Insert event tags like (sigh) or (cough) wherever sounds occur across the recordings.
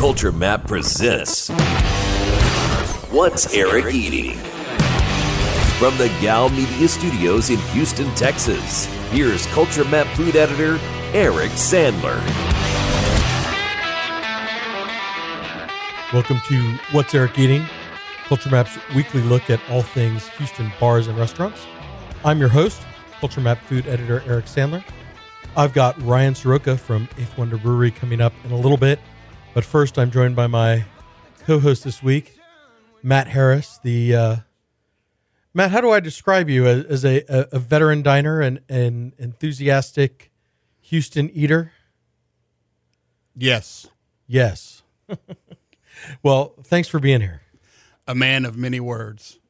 Culture Map presents What's Eric Eating? From the Gow Media Studios in Houston, Texas, here's Culture Map food editor Eric Sandler. Welcome to What's Eric Eating, Culture Map's weekly look at all things Houston bars and restaurants. I'm your host, Culture Map food editor Eric Sandler. I've got Ryan Soroka from Eighth Wonder Brewery coming up in a little bit. But first, I'm joined by my co-host this week, Matt Harris. The uh, Matt, how do I describe you as, as a, a, a, veteran diner and an enthusiastic Houston eater? Yes. Yes. (laughs) well, thanks for being here. A man of many words.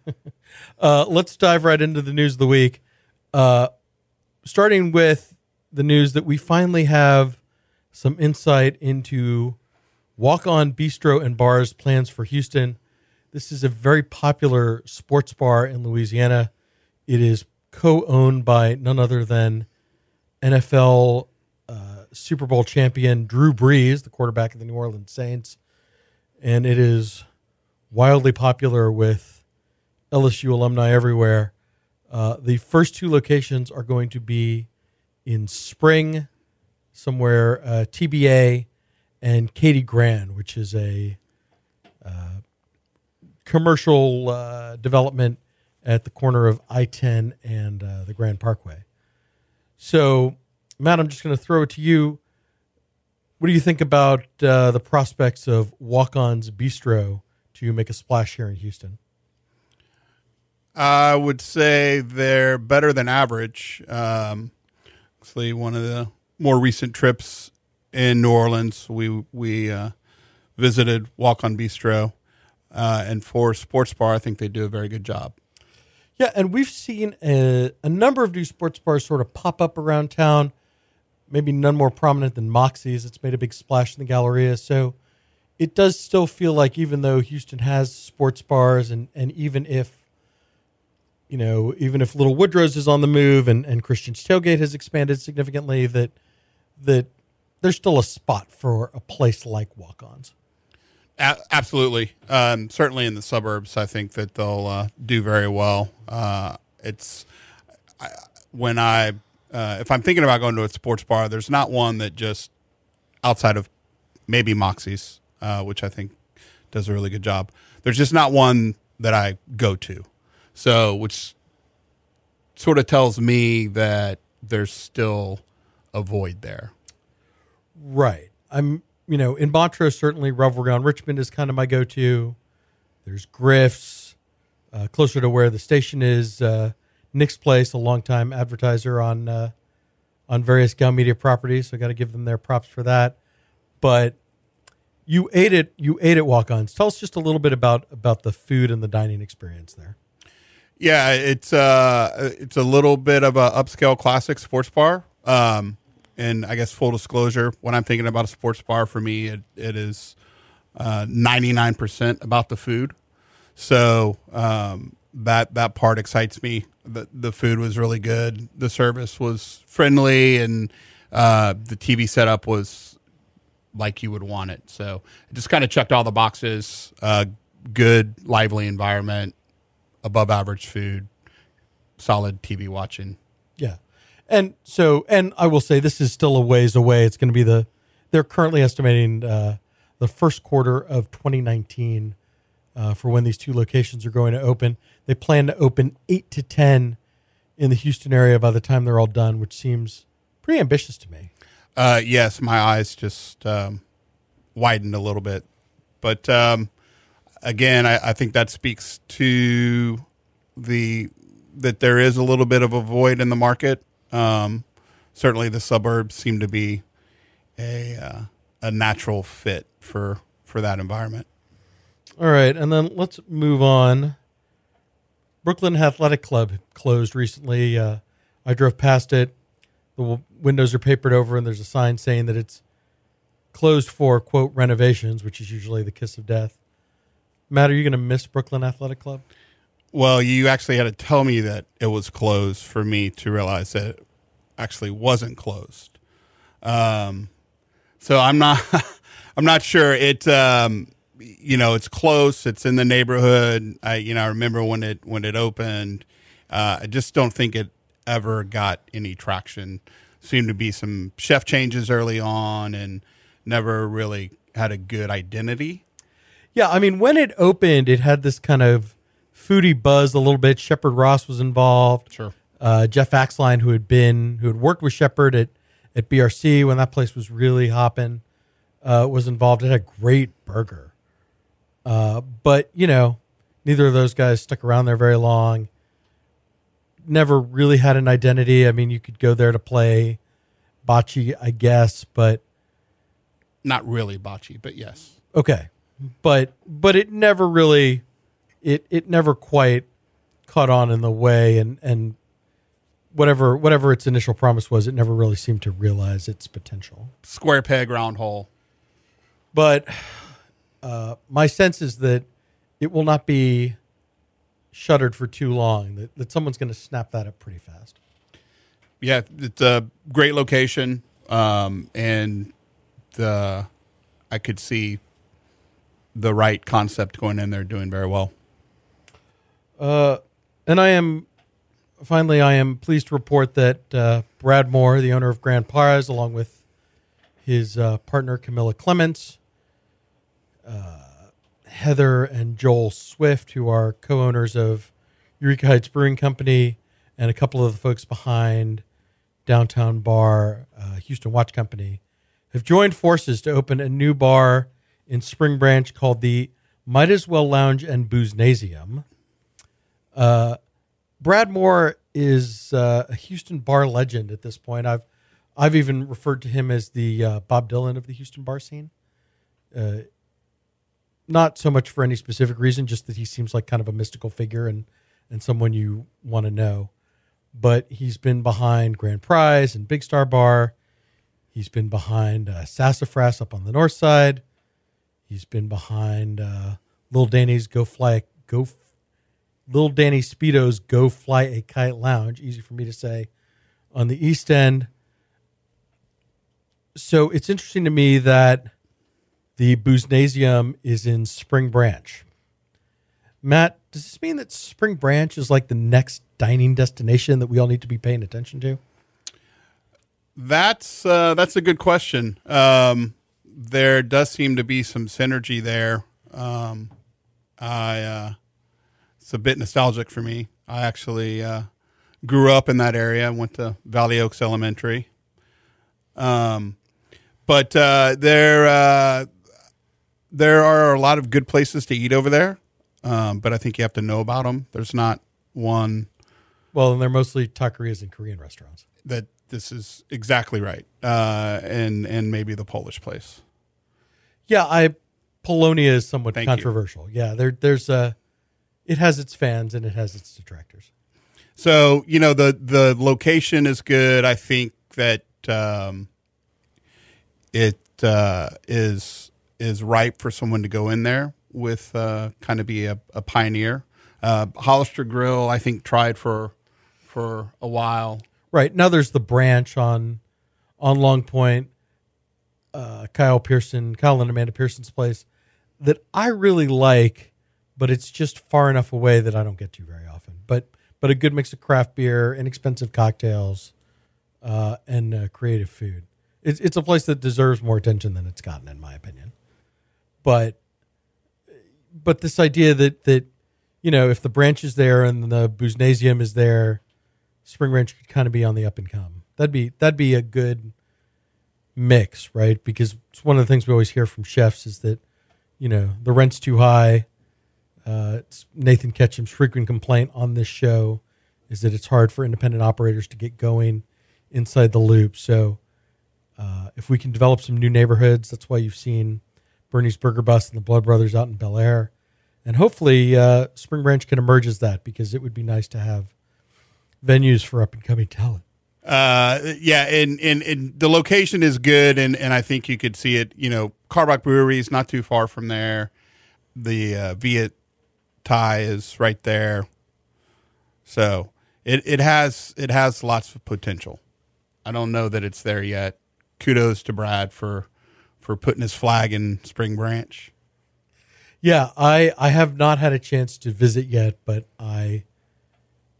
(laughs) uh, let's dive right into the news of the week. Uh, starting with the news that we finally have some insight into Walk On Bistreaux and Bars plans for Houston. This is a very popular sports bar in Louisiana. It is co owned by none other than NFL uh, Super Bowl champion Drew Brees, the quarterback of the New Orleans Saints. And it is wildly popular with LSU alumni everywhere. Uh, the first two locations are going to be in spring somewhere uh, TBA and Katy Grand, which is a uh, commercial uh, development at the corner of I 10 and uh, the Grand Parkway. So, Matt, I'm just going to throw it to you. What do you think about uh, the prospects of Walk On's Bistreaux to make a splash here in Houston? I would say they're better than average. Um, actually, one of the more recent trips in New Orleans, we we uh, visited Walk On Bistreaux, uh, and for Sports Bar, I think they do a very good job. Yeah, and we've seen a, a, number of new sports bars sort of pop up around town. Maybe none more prominent than Moxie's. It's made a big splash in the Galleria. So it does still feel like, even though Houston has sports bars, and, and even if you know, even if Little Woodrow's is on the move and, and Christian's Tailgate has expanded significantly, that that there's still a spot for a place like Walk-Ons. A- absolutely, um, certainly in the suburbs, I think that they'll uh, do very well. Uh, it's I, when I uh, if I'm thinking about going to a sports bar, there's not one that just outside of maybe Moxie's, uh, which I think does a really good job. There's just not one that I go to, so which sort of tells me that there's still a void there. Right. I'm, you know, in Montrose, certainly Revelry on Richmond is kind of my go to. There's Griff's, uh, closer to where the station is. Uh, Nick's Place, a longtime advertiser on uh, on various Gow Media properties. So I got to give them their props for that. But you ate it. You ate at Walk-Ons. Tell us just a little bit about about the food and the dining experience there. Yeah, it's uh it's a little bit of a upscale classic sports bar. Um, and I guess full disclosure, when I'm thinking about a sports bar, for me, it, it is uh, 99% about the food. So um, that that part excites me. The the food was really good. The service was friendly, and uh, the TV setup was like you would want it. So it just kind of checked all the boxes. Uh, good, lively environment, above average food, solid TV watching. Yeah. And so, and I will say this is still a ways away. It's going to be the, they're currently estimating uh, the first quarter of 2019 uh, for when these two locations are going to open. They plan to open eight to 10 in the Houston area by the time they're all done, which seems pretty ambitious to me. Uh, yes, my eyes just um, widened a little bit. But um, again, I, I think that speaks to the that there is a little bit of a void in the market um, certainly, the suburbs seem to be a uh, a natural fit for for that environment. All right, and then let's move on. Brooklyn Athletic Club closed recently. Uh, I drove past it. The w- windows are papered over, and there's a sign saying that it's closed for quote renovations, which is usually the kiss of death. Matt, are you going to miss Brooklyn Athletic Club? Well, you actually had to tell me that it was closed for me to realize that it actually wasn't closed. Um, so I'm not (laughs) I'm not sure. It um, you know, it's close. It's in the neighborhood. I you know, I remember when it when it opened. Uh, I just don't think it ever got any traction. Seemed to be some chef changes early on, and never really had a good identity. Yeah, I mean, when it opened, it had this kind of foodie buzz a little bit. Shepard Ross was involved. Sure. Uh, Jeff Axline, who had been who had worked with Shepard at at BRC when that place was really hopping, uh, was involved. It had a great burger, uh, but you know, neither of those guys stuck around there very long. Never really had an identity. I mean, you could go there to play bocce, I guess, but Not really bocce, but yes. Okay, but but it never really, it it never quite caught on in the way, and and whatever whatever its initial promise was, it never really seemed to realize its potential. Square peg, round hole. But uh, my sense is that it will not be shuttered for too long. That that someone's going to snap that up pretty fast. Yeah, it's a great location, um, and the I could see the right concept going in there doing very well. Uh, and I am finally I am pleased to report that uh, Brad Moore, the owner of Grand Prize, along with his uh, partner Camilla Clements, uh, Heather and Joel Swift, who are co-owners of Eureka Heights Brewing Company, and a couple of the folks behind Downtown Bar, uh, Houston Watch Company, have joined forces to open a new bar in Spring Branch called the Might As Well Lounge and Boozenasium. Uh, Brad Moore is uh, a Houston bar legend at this point. I've I've even referred to him as the uh, Bob Dylan of the Houston bar scene. Uh, not so much for any specific reason, just that he seems like kind of a mystical figure and and someone you want to know. But he's been behind Grand Prize and Big Star Bar. He's been behind uh, Sassafras up on the north side. He's been behind uh, Little Danny's Go Fly Go Little Danny Speedo's Go Fly a Kite Lounge. Easy for me to say on the east end. So it's interesting to me that the Boozenasium is in Spring Branch. Matt, does this mean that Spring Branch is like the next dining destination that we all need to be paying attention to? That's uh, that's a good question. Um, there does seem to be some synergy there. Um, I uh, it's a bit nostalgic for me. I actually uh, grew up in that area. I went to Valley Oaks Elementary. Um, but uh, there uh, there are a lot of good places to eat over there. Um, but I think you have to know about them. There's not one Well, and they're mostly taquerias and Korean restaurants. that this is exactly right, uh, and and maybe the Polish place. Yeah, I Polonia is somewhat Thank you. controversial. Yeah, there there's a it has its fans and it has its detractors. So you know the the location is good. I think that um, it uh, is is ripe for someone to go in there with uh, kind of be a, a pioneer. Uh, Hollister Grill, I think, tried for for a while. Right. Now there's the branch on on Long Point, uh, Kyle Pearson, Kyle and Amanda Pearson's place that I really like, but it's just far enough away that I don't get to very often. But but a good mix of craft beer, inexpensive cocktails, uh, and uh, creative food. It's it's a place that deserves more attention than it's gotten, in my opinion. But but this idea that that you know if the branch is there and the Boozenasium is there, Spring Branch could kind of be on the up and come. That'd be that'd be a good mix, right? Because it's one of the things we always hear from chefs is that you know the rent's too high. Uh, it's Nathan Ketchum's frequent complaint on this show is that it's hard for independent operators to get going inside the loop. So uh, if we can develop some new neighborhoods, that's why you've seen Bernie's Burger Bus and the Blood Brothers out in Bellaire, and hopefully uh, Spring Branch can emerge as that because it would be nice to have venues for up and coming talent. Uh, yeah, and, and and the location is good, and and I think you could see it. You know, Karbach Brewery is not too far from there. The uh, Viet Thai is right there, so it it has it has lots of potential. I don't know that it's there yet. Kudos to Brad for for putting his flag in Spring Branch. Yeah, I I have not had a chance to visit yet, but I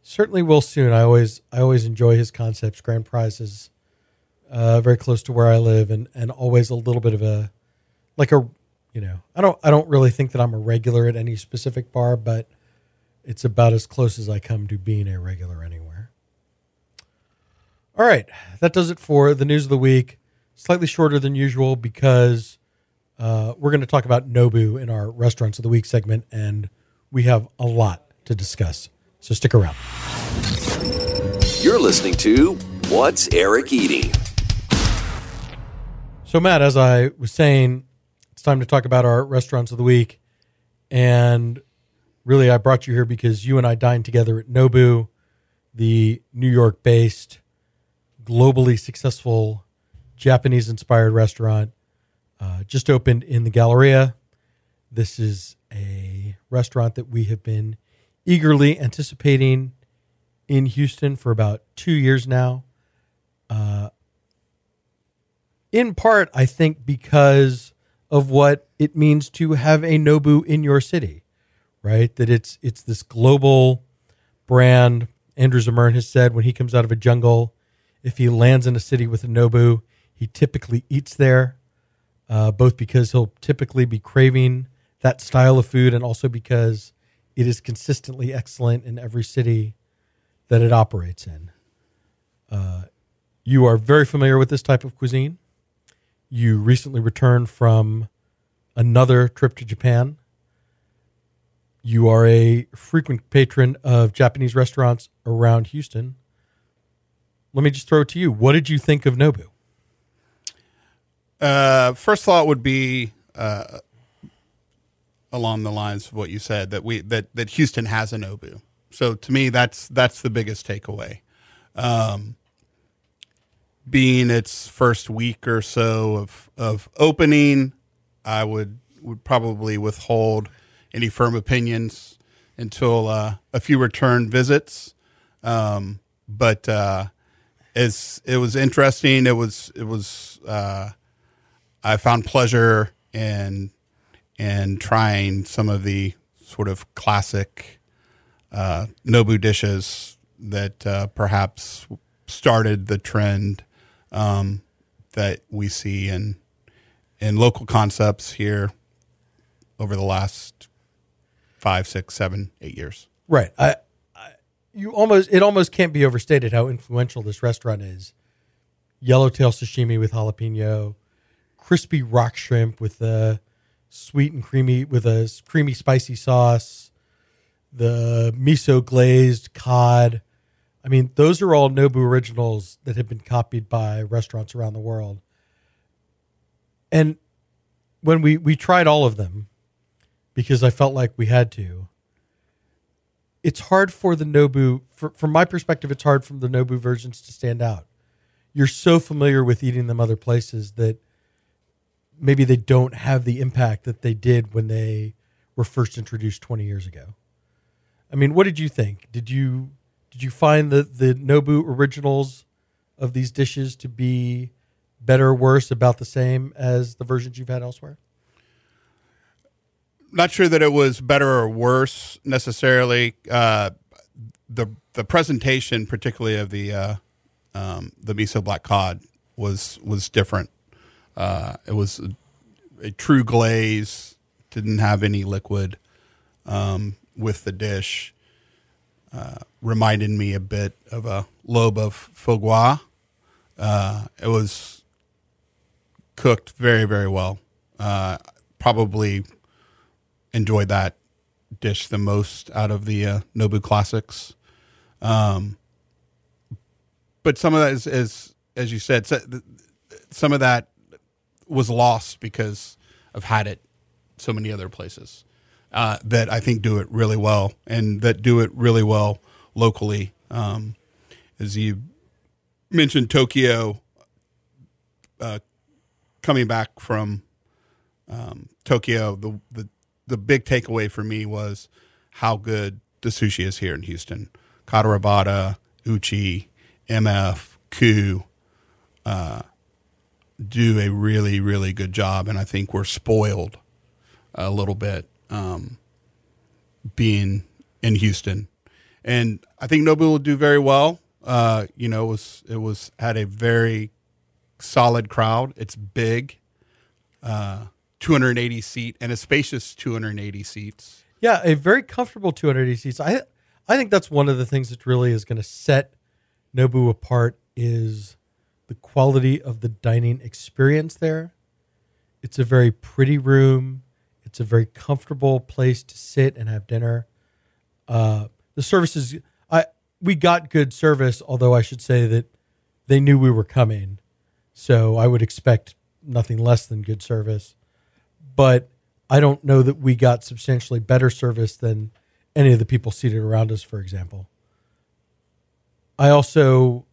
certainly will soon. I always I always enjoy his concepts. Grand prizes, uh, very close to where I live, and and always a little bit of a like a you know I don't I don't really think that I'm a regular at any specific bar, but it's about as close as I come to being a regular anywhere. All right, that does it for the news of the week. Slightly shorter than usual because uh, we're going to talk about Nobu in our restaurants of the week segment, and we have a lot to discuss. So stick around. You're listening to What's Eric Eating? So, Matt, as I was saying, it's time to talk about our restaurants of the week. And really, I brought you here because you and I dined together at Nobu, the New York based, globally successful Japanese inspired restaurant. Uh, just opened in the Galleria. This is a restaurant that we have been eagerly anticipating in Houston for about two years now. Uh, in part, I think, because of what it means to have a Nobu in your city, right? That it's it's this global brand. Andrew Zimmern has said when he comes out of a jungle, if he lands in a city with a Nobu, he typically eats there, uh, both because he'll typically be craving that style of food and also because it is consistently excellent in every city that it operates in. Uh, you are very familiar with this type of cuisine. You recently returned from another trip to Japan. You are a frequent patron of Japanese restaurants around Houston. Let me just throw it to you. What did you think of Nobu? Uh, first thought would be uh, along the lines of what you said that we that that Houston has a Nobu. So to me, that's that's the biggest takeaway. Um, being its first week or so of of opening, I would would probably withhold any firm opinions until uh, a few return visits. Um, but uh, it was interesting. It was it was uh, I found pleasure in in trying some of the sort of classic uh, Nobu dishes that uh, perhaps started the trend um, that we see in in local concepts here over the last five, six, seven, eight years. Right. I, I you almost it almost can't be overstated how influential this restaurant is. Yellowtail sashimi with jalapeno, crispy rock shrimp with a sweet and creamy with a creamy spicy sauce, the miso glazed cod. I mean, those are all Nobu originals that have been copied by restaurants around the world. And when we we tried all of them because I felt like we had to. It's hard for the Nobu, for, from my perspective, it's hard for the Nobu versions to stand out. You're so familiar with eating them other places that maybe they don't have the impact that they did when they were first introduced 20 years ago. I mean, what did you think? Did you did you find the the Nobu originals of these dishes to be better or worse, about the same as the versions you've had elsewhere? Not sure that it was better or worse necessarily. Uh, the the presentation, particularly of the uh, um, the miso black cod, was was different. Uh, it was a, a, true glaze, didn't have any liquid um, with the dish. Uh, reminded me a bit of a lobe of foie gras. Uh, it was cooked very, very well. Uh, probably enjoyed that dish the most out of the uh, Nobu classics. Um, but some of that is, is as you said, some of that was lost because I've had it so many other places uh, that I think do it really well and that do it really well locally. Um, as you mentioned, Tokyo uh, coming back from um, Tokyo, the, the the big takeaway for me was how good the sushi is here in Houston. Kata Uchi, MF, Kuu, uh, do a really really good job, and I think we're spoiled a little bit um, being in Houston, and I think Nobu will do very well. Uh, you know, it was it was had a very solid crowd. It's big, uh, 280 seat, and a spacious 280 seats. Yeah, a very comfortable 280 seats. I I think that's one of the things that really is going to set Nobu apart is the quality of the dining experience there. It's a very pretty room. It's a very comfortable place to sit and have dinner. Uh, the service is I we got good service, although I should say that they knew we were coming, so I would expect nothing less than good service. But I don't know that we got substantially better service than any of the people seated around us, for example. I also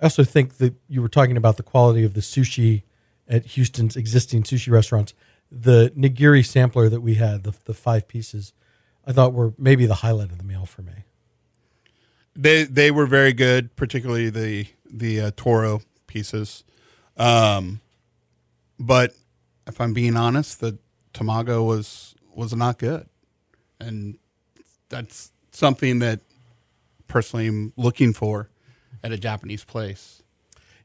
I also think that you were talking about the quality of the sushi at Houston's existing sushi restaurants. The nigiri sampler that we had, the, the five pieces, I thought were maybe the highlight of the meal for me. They they were very good, particularly the the uh, Toro pieces. Um, but if I'm being honest, the tamago was was not good, and that's something that personally I'm looking for at a Japanese place.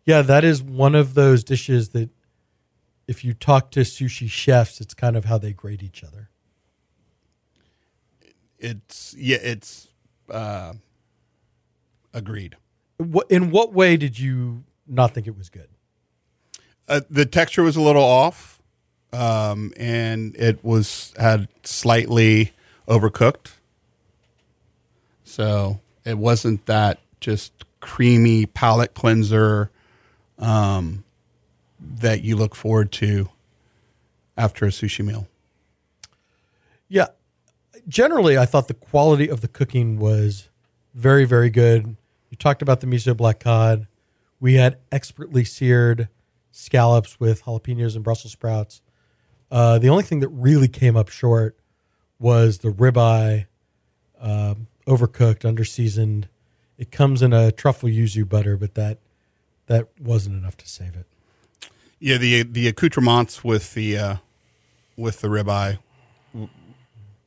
Yeah, that is one of those dishes that if you talk to sushi chefs, it's kind of how they grade each other. It's yeah, it's uh, agreed. What in what way did you not think it was good? Uh, the texture was a little off, um, and it was had slightly overcooked. So it wasn't that just creamy palate cleanser um, that you look forward to after a sushi meal. Yeah. Generally, I thought the quality of the cooking was very, very good. You talked about the miso black cod. We had expertly seared scallops with jalapenos and Brussels sprouts. Uh, the only thing that really came up short was the ribeye, um, overcooked, underseasoned. It comes in a truffle yuzu butter, but that that wasn't enough to save it. Yeah, the the accoutrements with the uh, with the ribeye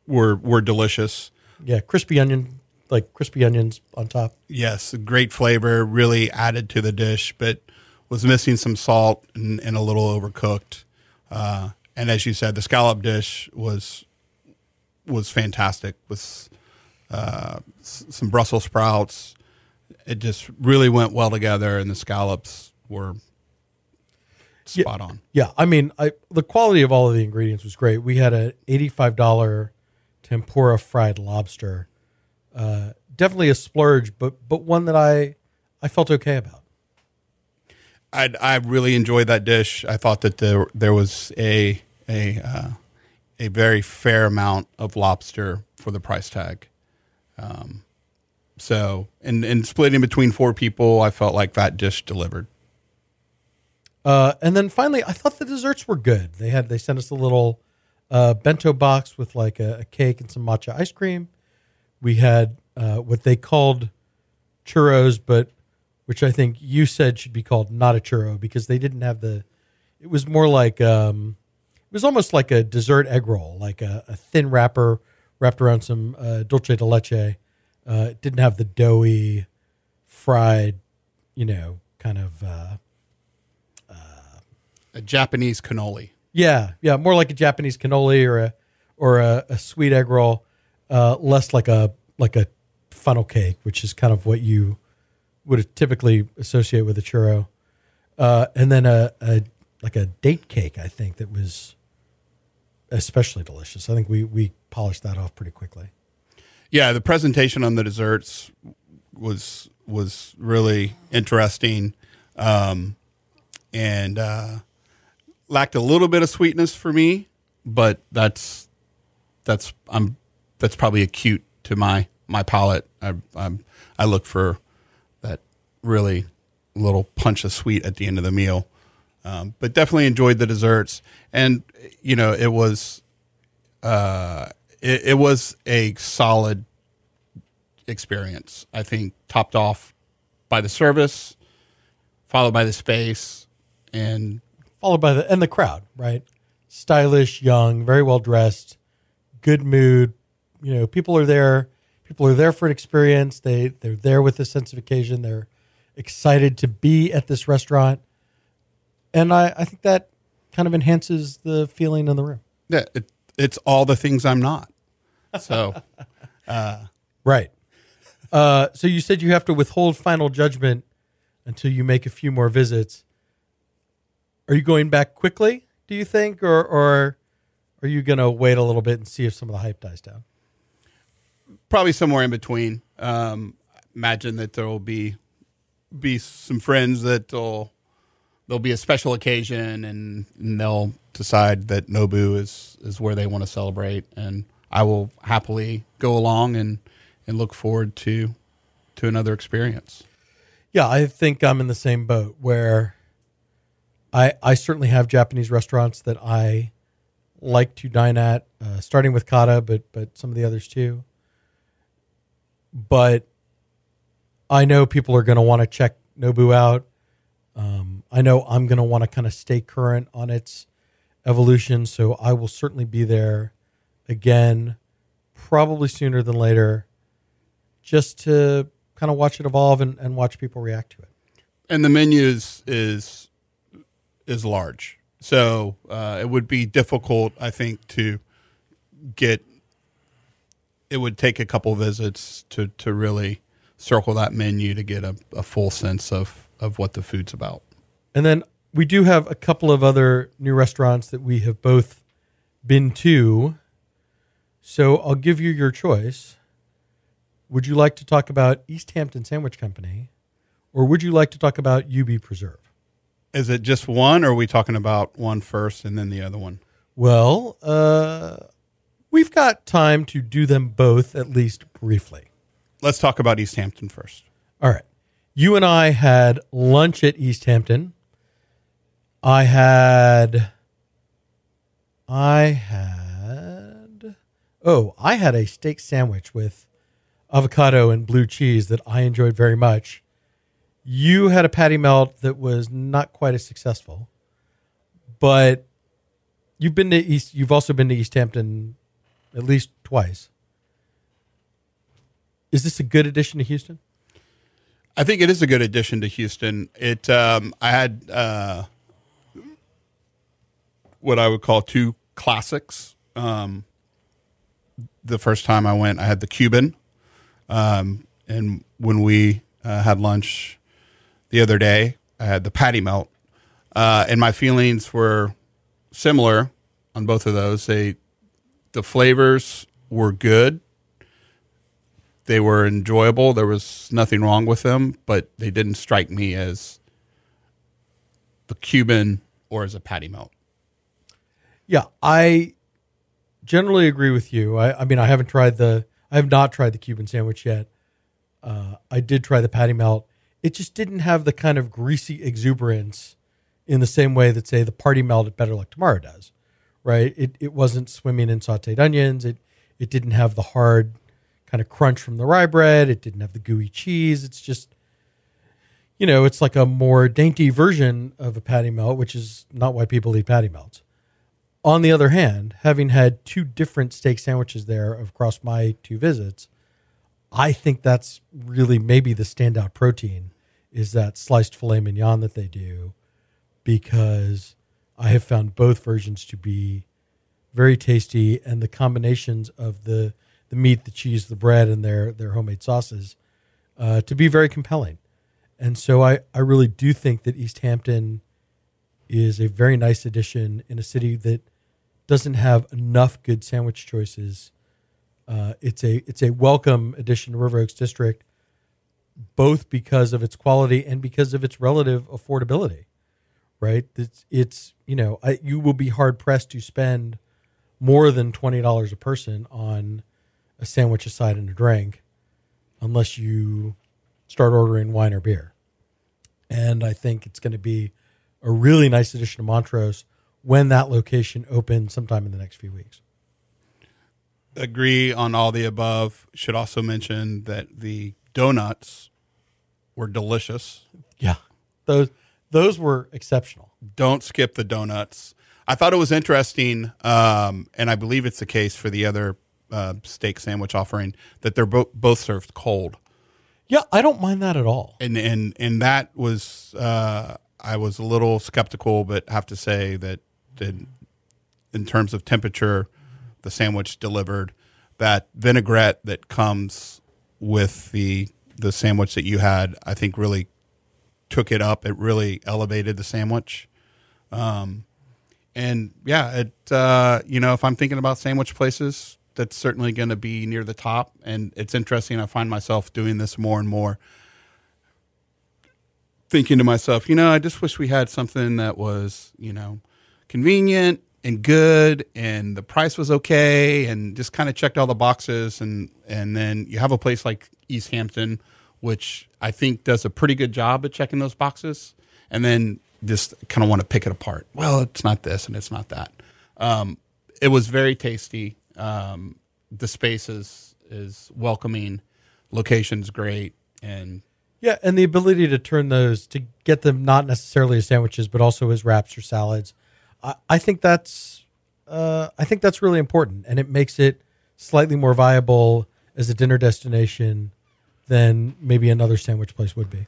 were were delicious. Yeah, crispy onion, like crispy onions on top. Yes, great flavor, really added to the dish, but was missing some salt and, and a little overcooked. Uh, and as you said, the scallop dish was was fantastic with uh, some Brussels sprouts. It just really went well together, and the scallops were spot on. Yeah, I mean, I the quality of all of the ingredients was great. We had a eighty-five dollar tempura fried lobster. Uh, definitely a splurge, but but one that I I felt okay about. I I really enjoyed that dish. I thought that there there was a a uh, a very fair amount of lobster for the price tag. Um, so and and splitting between four people, I felt like that dish delivered. Uh, and then finally, I thought the desserts were good. They had they sent us a little uh, bento box with like a, a cake and some matcha ice cream. We had uh, what they called churros, but which I think you said should be called not a churro because they didn't have the. It was more like um, it was almost like a dessert egg roll, like a, a thin wrapper wrapped around some uh, dulce de leche. Uh, it didn't have the doughy, fried, you know, kind of. A Japanese cannoli. Yeah, yeah, more like a Japanese cannoli or a or a, a sweet egg roll, uh, less like a like a funnel cake, which is kind of what you would typically associate with a churro, uh, and then a, a like a date cake. I think that was especially delicious. I think we we polished that off pretty quickly. Yeah, the presentation on the desserts was was really interesting, um, and uh, lacked a little bit of sweetness for me, but that's that's I'm that's probably acute to my my palate. I I'm, I look for that really little punch of sweet at the end of the meal, um, but definitely enjoyed the desserts, and you know it was uh, it, it was a solid experience. I think topped off by the service, followed by the space, and followed by the and the crowd, right? Stylish, young, very well dressed, good mood. You know, people are there. People are there for an experience. They they're there with a sense of occasion. They're excited to be at this restaurant, and I I think that kind of enhances the feeling in the room. yeah, it, it's all the things I'm not. So (laughs) uh, Right. Uh, so you said you have to withhold final judgment until you make a few more visits. Are you going back quickly? Do you think, or or are you going to wait a little bit and see if some of the hype dies down? probably somewhere in between. Um, imagine that there will be be some friends that will there'll be a special occasion and, and they'll decide that Nobu is is where they want to celebrate, and I will happily go along and and look forward to to another experience. Yeah, I think I'm in the same boat where I I certainly have Japanese restaurants that I like to dine at, uh, starting with Kata, but but some of the others too. But I know people are going to want to check Nobu out. Um, I know I'm going to want to kind of stay current on its evolution, so I will certainly be there again, probably sooner than later, just to kind of watch it evolve and, and watch people react to it. and the menu is is is large, so uh, it would be difficult, I think, to get. It would take a couple visits to to really circle that menu to get a, a full sense of of what the food's about. And then we do have a couple of other new restaurants that we have both been to. So I'll give you your choice. Would you like to talk about East Hampton Sandwich Company or would you like to talk about UB Preserv? Is it just one, or are we talking about one first and then the other one? Well, uh, we've got time to do them both at least briefly. Let's talk about East Hampton first. All right. You and I had lunch at East Hampton. I had I had oh, I had a steak sandwich with avocado and blue cheese that I enjoyed very much. You had a patty melt that was not quite as successful. But you've been to East you've also been to East Hampton at least twice. Is this a good addition to Houston? I think it is a good addition to Houston. It um, I had uh, what I would call two classics. Um, the first time I went, I had the Cuban, um, and when we uh, had lunch the other day, I had the patty melt, uh, and my feelings were similar on both of those. They the flavors were good they were enjoyable. There was nothing wrong with them, but they didn't strike me as the Cuban or as a patty melt. Yeah, I generally agree with you. I, I mean, I haven't tried the, I have not tried the Cuban sandwich yet. Uh, I did try the patty melt. It just didn't have the kind of greasy exuberance in the same way that, say, the party melt at Better Luck Tomorrow does, right? It it wasn't swimming in sautéed onions. It it didn't have the hard kind of crunch from the rye bread. It didn't have the gooey cheese. It's just, you know, it's like a more dainty version of a patty melt, which is not why people eat patty melts. On the other hand, having had two different steak sandwiches there across my two visits, I think that's really maybe the standout protein is that sliced filet mignon that they do because I have found both versions to be very tasty and the combinations of the the meat, the cheese, the bread, and their their homemade sauces uh, to be very compelling. And so I, I really do think that East Hampton is a very nice addition in a city that doesn't have enough good sandwich choices. Uh, it's a it's a welcome addition to River Oaks District, both because of its quality and because of its relative affordability. Right? It's it's you know I, you will be hard pressed to spend more than twenty dollars a person on a sandwich, a side, and a drink, unless you start ordering wine or beer. And I think it's going to be a really nice addition to Montrose when that location opens sometime in the next few weeks. Agree on all the above. Should also mention that the donuts were delicious. Yeah, those those were exceptional. don't skip the donuts. I thought it was interesting, um, and I believe it's the case for the other uh, steak sandwich offering that they're bo- both served cold, Yeah, I don't mind that at all. and and and that was uh, I was a little skeptical, but have to say that in, in terms of temperature, the sandwich delivered. That vinaigrette that comes with the the sandwich that you had, I think, really took it up. It really elevated the sandwich. Um, and yeah, it uh, you know if I'm thinking about sandwich places, that's certainly going to be near the top. And it's interesting. I find myself doing this more and more, thinking to myself, you know, I just wish we had something that was you know convenient and good, and the price was okay, and just kind of checked all the boxes. And and then you have a place like East Hampton, which I think does a pretty good job at checking those boxes, and then just kind of want to pick it apart. Well, it's not this and it's not that. Um, it was very tasty. Um, the space is is welcoming, location's great, and Yeah, and the ability to turn those to get them not necessarily as sandwiches, but also as wraps or salads. I, I think that's uh, I think that's really important, and it makes it slightly more viable as a dinner destination than maybe another sandwich place would be.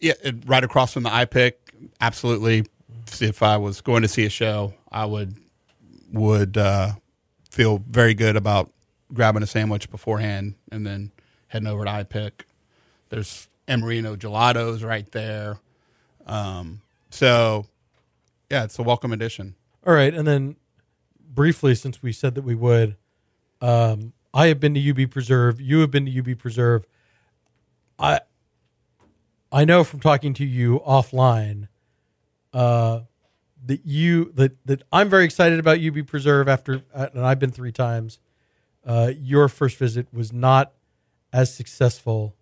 yeah, right across from the iPic. Absolutely. If I was going to see a show, I would would uh, feel very good about grabbing a sandwich beforehand and then heading over to iPic. There's Amorino gelatos right there. Um, so, yeah, it's a welcome addition. All right, and then briefly, since we said that we would, um, I have been to UB Preserv. You have been to UB Preserv. I I know from talking to you offline uh, that you that that I'm very excited about UB Preserv after, uh, and I've been three times. Uh, your first visit was not as successful.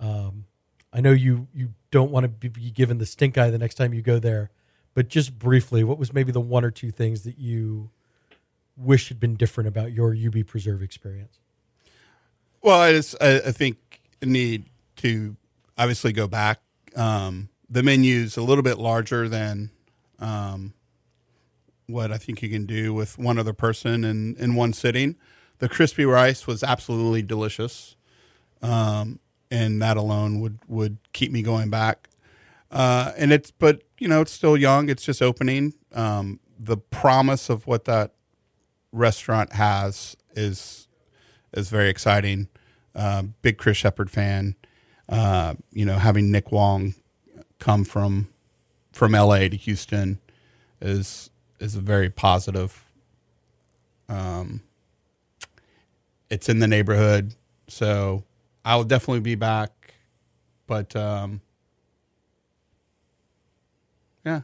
Um, I know you you don't want to be be given the stink eye the next time you go there, but just briefly, what was maybe the one or two things that you wish had been different about your UB Preserv experience? Well, I just I, I think need to obviously go back. Um, the menu's a little bit larger than um, what I think you can do with one other person in, in one sitting. The crispy rice was absolutely delicious, um, and that alone would would keep me going back. Uh, and it's but you know it's still young. It's just opening. Um, the promise of what that restaurant has is is very exciting. Uh, big Chris Shepard fan. Uh, you know, having Nick Wong come from from LA to Houston is is a very positive. Um, it's in the neighborhood, so I'll definitely be back. But um, yeah,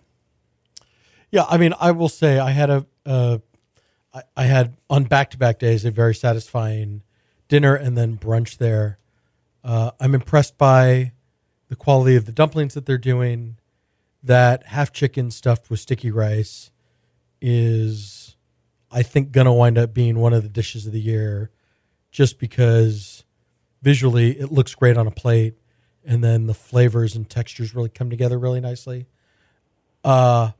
Yeah, I mean, I will say I had a, uh, I, I had on back to back days a very satisfying dinner and then brunch there. Uh, I'm impressed by the quality of the dumplings that they're doing. That half chicken stuffed with sticky rice is, I think, gonna wind up being one of the dishes of the year, just because visually it looks great on a plate, and then the flavors and textures really come together really nicely. Uh,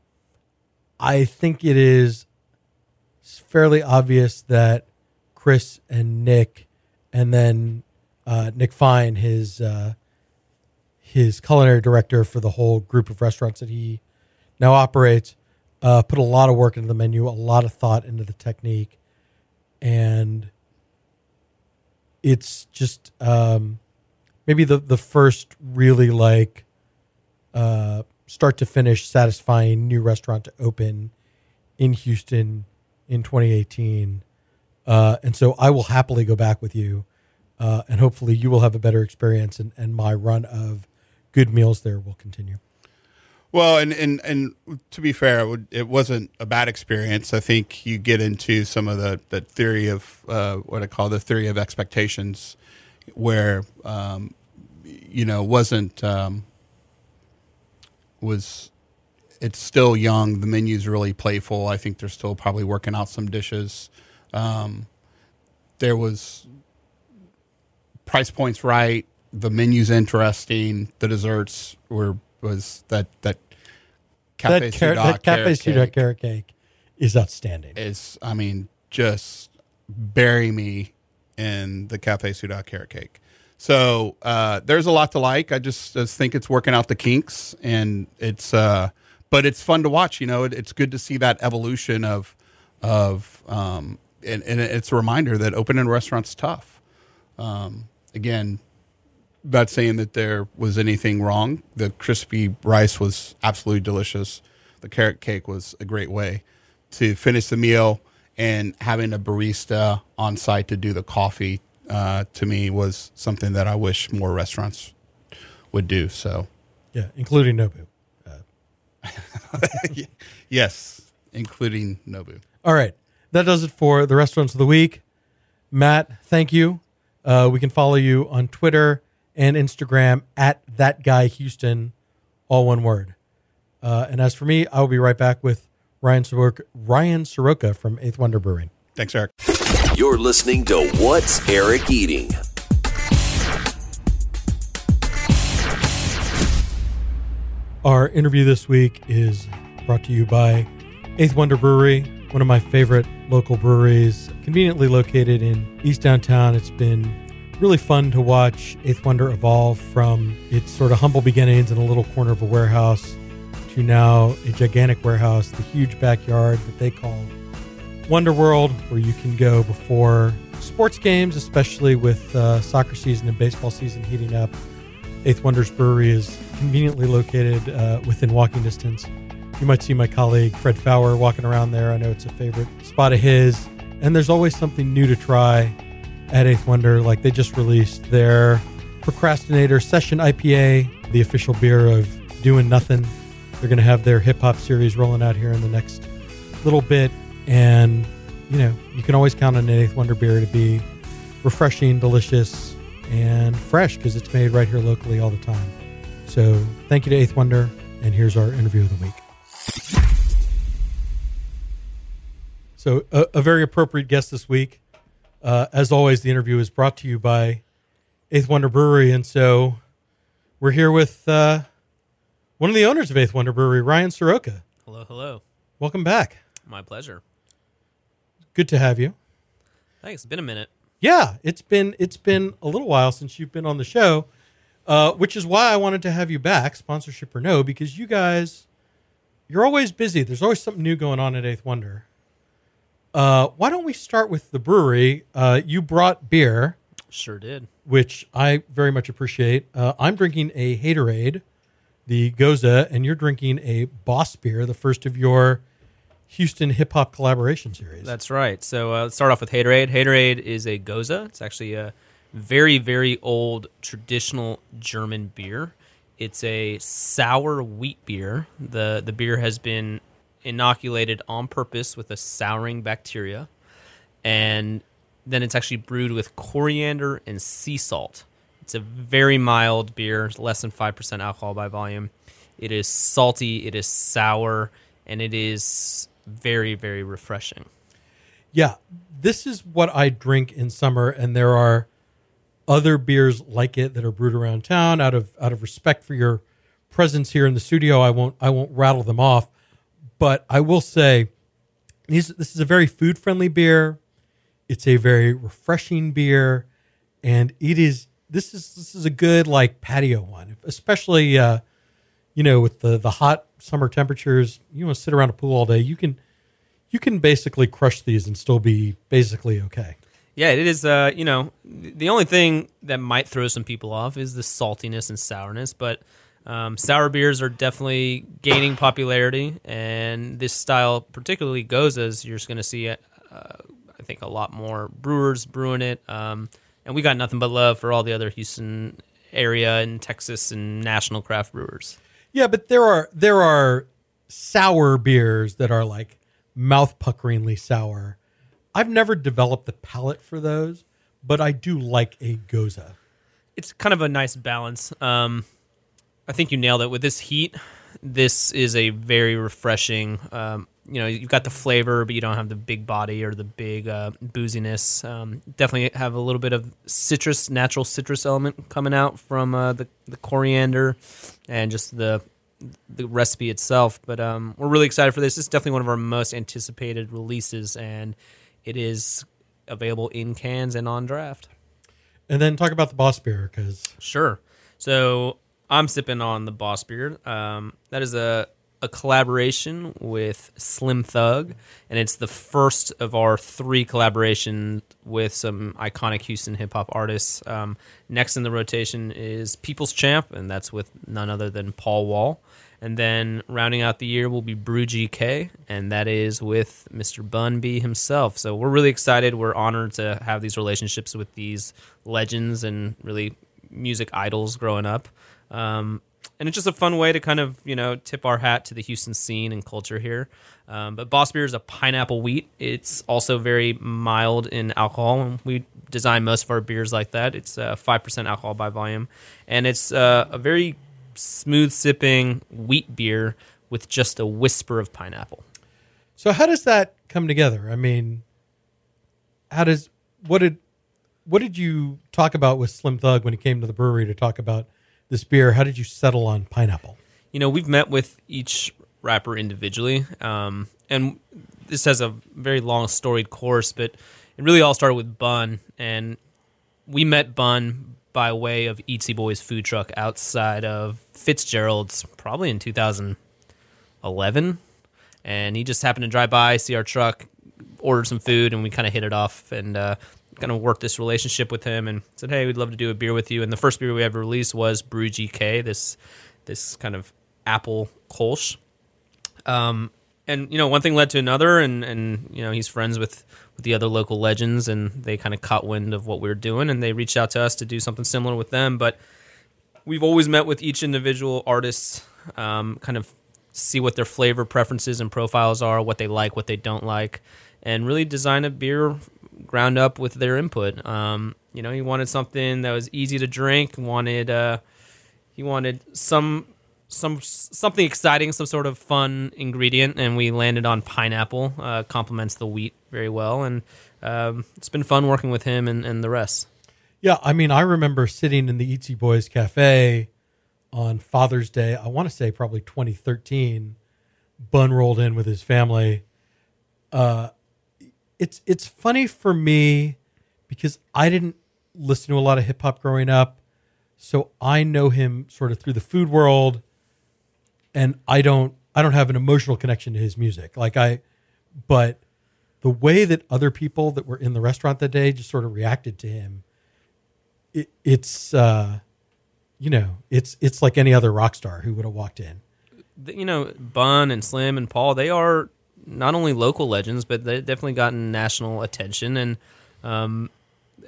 I think it is fairly obvious that Chris and Nick, and then uh, Nick Fine, his uh, his culinary director for the whole group of restaurants that he now operates, uh, put a lot of work into the menu, a lot of thought into the technique, and it's just um, maybe the the first really like uh, start to finish satisfying new restaurant to open in Houston in 2018. Uh, and so I will happily go back with you. Uh, and hopefully you will have a better experience and, and my run of good meals there will continue. Well, and and and to be fair, it, wasn't a bad experience. I think you get into some of the the theory of uh, what I call the theory of expectations, where um, you know wasn't um, was it's still young. The menu's really playful. I think they're still probably working out some dishes. Um, there was price points right. The menu's interesting. The desserts were was that that Cafe that, car- that Cafe carrot cake carrot cake is outstanding. It's I mean, just bury me in the Cafe Sua Da carrot cake. So uh, there's a lot to like. I just, just think it's working out the kinks, and it's, uh, but it's fun to watch. You know, it, it's good to see that evolution of, of, um, and, and it's a reminder that opening a restaurant's tough. Um, again, not saying that there was anything wrong. The crispy rice was absolutely delicious. The carrot cake was a great way to finish the meal, and having a barista on site to do the coffee uh, to me was something that I wish more restaurants would do. So, yeah, including Nobu. (laughs) yes, including Nobu. All right. That does it for the restaurants of the week. Matt, thank you. Uh, we can follow you on Twitter and Instagram at that guy Houston, all one word. Uh, and as for me, I will be right back with Ryan Soroka, Ryan Soroka from Eighth Wonder Brewing. Thanks, Eric. You're listening to What's Eric Eating? Our interview this week is brought to you by Eighth Wonder Brewery, one of my favorite local breweries, conveniently located in East Downtown. It's been really fun to watch Eighth Wonder evolve from its sort of humble beginnings in a little corner of a warehouse to now a gigantic warehouse, the huge backyard that they call Wonder World, where you can go before sports games, especially with uh, soccer season and baseball season heating up. Eighth Wonders Brewery is conveniently located uh, within walking distance. You might see my colleague Fred Fowler walking around there. I know it's a favorite spot of his. And there's always something new to try at Eighth Wonder. Like they just released their Procrastinator Session IPA, the official beer of doing nothing. They're going to have their hip hop series rolling out here in the next little bit. And, you know, you can always count on an Eighth Wonder beer to be refreshing, delicious, and fresh because it's made right here locally all the time. So thank you to Eighth Wonder. And here's our interview of the week. So, a, a very appropriate guest this week. Uh, as always, the interview is brought to you by Eighth Wonder Brewery. And so we're here with uh, one of the owners of Eighth Wonder Brewery, Ryan Soroka. Hello, hello. Welcome back. My pleasure. Good to have you. Thanks. It's been a minute. Yeah, it's been it's been a little while since you've been on the show, uh, which is why I wanted to have you back, sponsorship or no, because you guys, you're always busy. There's always something new going on at Eighth Wonder. Uh, why don't we start with the brewery? Uh, you brought beer, Sure did. which I very much appreciate. Uh, I'm drinking a Haterade, the Gose, and you're drinking a Boss beer, the first of your Houston hip hop collaboration series. That's right. So uh, let's start off with Haterade. Haterade is a Gose. It's actually a very, very old traditional German beer. It's a sour wheat beer. the The beer has been inoculated on purpose with a souring bacteria, and then it's actually brewed with coriander and sea salt. It's a very mild beer, less than five percent alcohol by volume. It is salty, it is sour, and it is very, very refreshing. Yeah, this is what I drink in summer, and there are other beers like it that are brewed around town. Out of out of respect for your presence here in the studio, I won't I won't rattle them off, but I will say these this is a very food friendly beer. It's a very refreshing beer, and it is this is this is a good like patio one, especially uh, you know with the the hot summer temperatures. You want to sit around a pool all day, you can you can basically crush these and still be basically okay. Yeah, it is. Uh, you know, the only thing that might throw some people off is the saltiness and sourness, but um, sour beers are definitely gaining popularity, and this style, particularly goses, you're just going to see, uh, I think, a lot more brewers brewing it. Um, and we got nothing but love for all the other Houston area and Texas and national craft brewers. Yeah, but there are there are sour beers that are like mouth puckeringly sour. I've never developed the palate for those, but I do like a gose. it's kind of a nice balance. Um, I think you nailed it with this heat. This is a very refreshing. Um, you know, you've got the flavor, but you don't have the big body or the big uh, booziness. Um, definitely have a little bit of citrus, natural citrus element coming out from uh, the the coriander and just the the recipe itself. But um, we're really excited for this. Is definitely one of our most anticipated releases, and it is available in cans and on draft. And then talk about the boss beer because Sure. So I'm sipping on the Boss Beer. Um, that is a a collaboration with Slim Thug, and it's the first of our three collaborations with some iconic Houston hip hop artists. Um, next in the rotation is People's Champ, and that's with none other than Paul Wall. And then rounding out the year will be Brew GK, and that is with Mr. Bun B himself. So we're really excited. We're honored to have these relationships with these legends and really music idols growing up. Um, and it's just a fun way to kind of you know tip our hat to the Houston scene and culture here. Um, but Boss Beer is a pineapple wheat. It's also very mild in alcohol, and we design most of our beers like that. It's uh, five percent alcohol by volume, and it's uh, a very smooth sipping wheat beer with just a whisper of pineapple. So how does that come together? I mean, how does what did what did you talk about with Slim Thug when he came to the brewery to talk about this beer? How did you settle on pineapple? you know, we've met with each rapper individually, um, and this has a very long storied course, but it really all started with Bun, and we met Bun by way of Eatsie Boys food truck outside of Fitzgerald's, probably in 2011, and he just happened to drive by, see our truck, order some food, and we kind of hit it off, and uh, kind of worked this relationship with him, and said, "Hey, we'd love to do a beer with you." And the first beer we ever released was Brew GK, this this kind of apple Kolsch. Um, and you know, one thing led to another, and and you know, he's friends with with the other local legends, and they kind of caught wind of what we were doing, and they reached out to us to do something similar with them. But we've always met with each individual artist, um, kind of see what their flavor preferences and profiles are, what they like, what they don't like, and really design a beer ground up with their input. Um, you know, he wanted something that was easy to drink, wanted uh, he wanted some some something exciting, some sort of fun ingredient, and we landed on pineapple. Uh, complements the wheat very well, and um, it's been fun working with him and, and the rest. Yeah, I mean, I remember sitting in the Eatsie Boys Cafe on Father's Day. I want to say probably 2013. Bun rolled in with his family. Uh, it's it's funny for me because I didn't listen to a lot of hip hop growing up, so I know him sort of through the food world, and I don't I don't have an emotional connection to his music. Like I, but the way that other people that were in the restaurant that day just sort of reacted to him it, it's uh, you know it's it's like any other rock star who would have walked in. You know, Bun and Slim and Paul, they are not only local legends, but they've definitely gotten national attention. And um,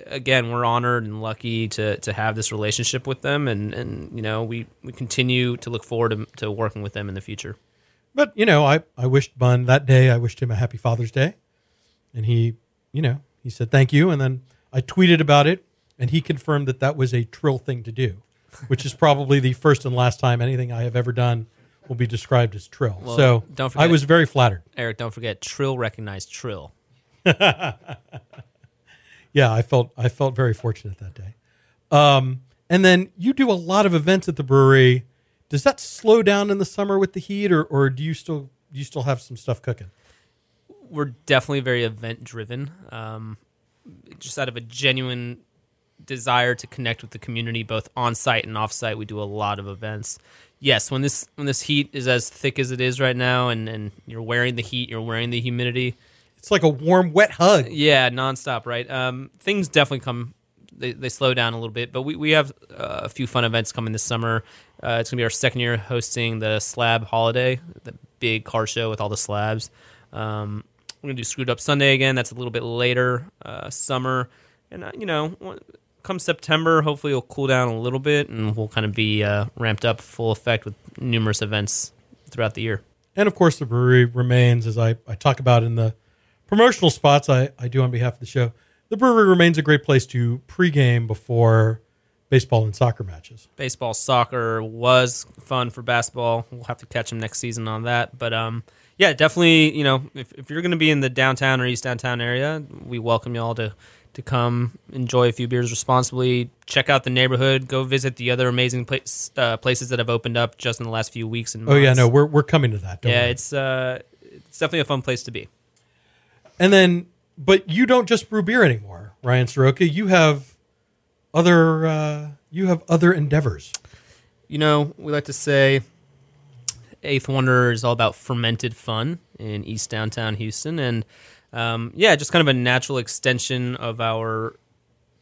again, we're honored and lucky to to have this relationship with them, and and you know, we we continue to look forward to, to working with them in the future. But you know, I I wished Bun that day. I wished him a happy Father's Day, and he you know he said thank you, and then I tweeted about it, and he confirmed that that was a Trill thing to do, which is probably the first and last time anything I have ever done will be described as Trill. Well, so don't forget, I was very flattered. Eric, don't forget, Trill recognized Trill. (laughs) yeah, I felt I felt very fortunate that day. Um, and then you do a lot of events at the brewery. Does that slow down in the summer with the heat, or or do you still do you still have some stuff cooking? we're definitely very event driven. Um, just out of a genuine desire to connect with the community, both on site and off site, we do a lot of events. Yes, when this when this heat is as thick as it is right now, and, and you're wearing the heat, you're wearing the humidity, It's like a warm, wet hug. yeah, nonstop, right? Um, things definitely come. They, they slow down a little bit, but we, we have uh, a few fun events coming this summer. Uh, it's gonna be our second year hosting the Slab Holiday, the big car show with all the slabs. Um, we're gonna do Screwed Up Sunday again. That's a little bit later, uh, summer, and uh, you know, come September, hopefully it'll cool down a little bit, and we'll kind of be uh, ramped up full effect with numerous events throughout the year. And of course, the brewery remains, as I, I talk about in the promotional spots I, I do on behalf of the show. The brewery remains a great place to pregame before baseball and soccer matches. baseball, soccer was fun for basketball. We'll have to catch them next season on that. But um, yeah, definitely. You know, if, if you're going to be in the downtown or east downtown area, we welcome you all to to come enjoy a few beers responsibly. Check out the neighborhood. Go visit the other amazing place, uh, places that have opened up just in the last few weeks. And Oh yeah, no, we're we're coming to that. Don't yeah, worry. it's uh, it's definitely a fun place to be. And then, but you don't just brew beer anymore, Ryan Soroka. You have other uh, you have other endeavors. You know, we like to say Eighth Wonder is all about fermented fun in East Downtown Houston, and um, yeah, just kind of a natural extension of our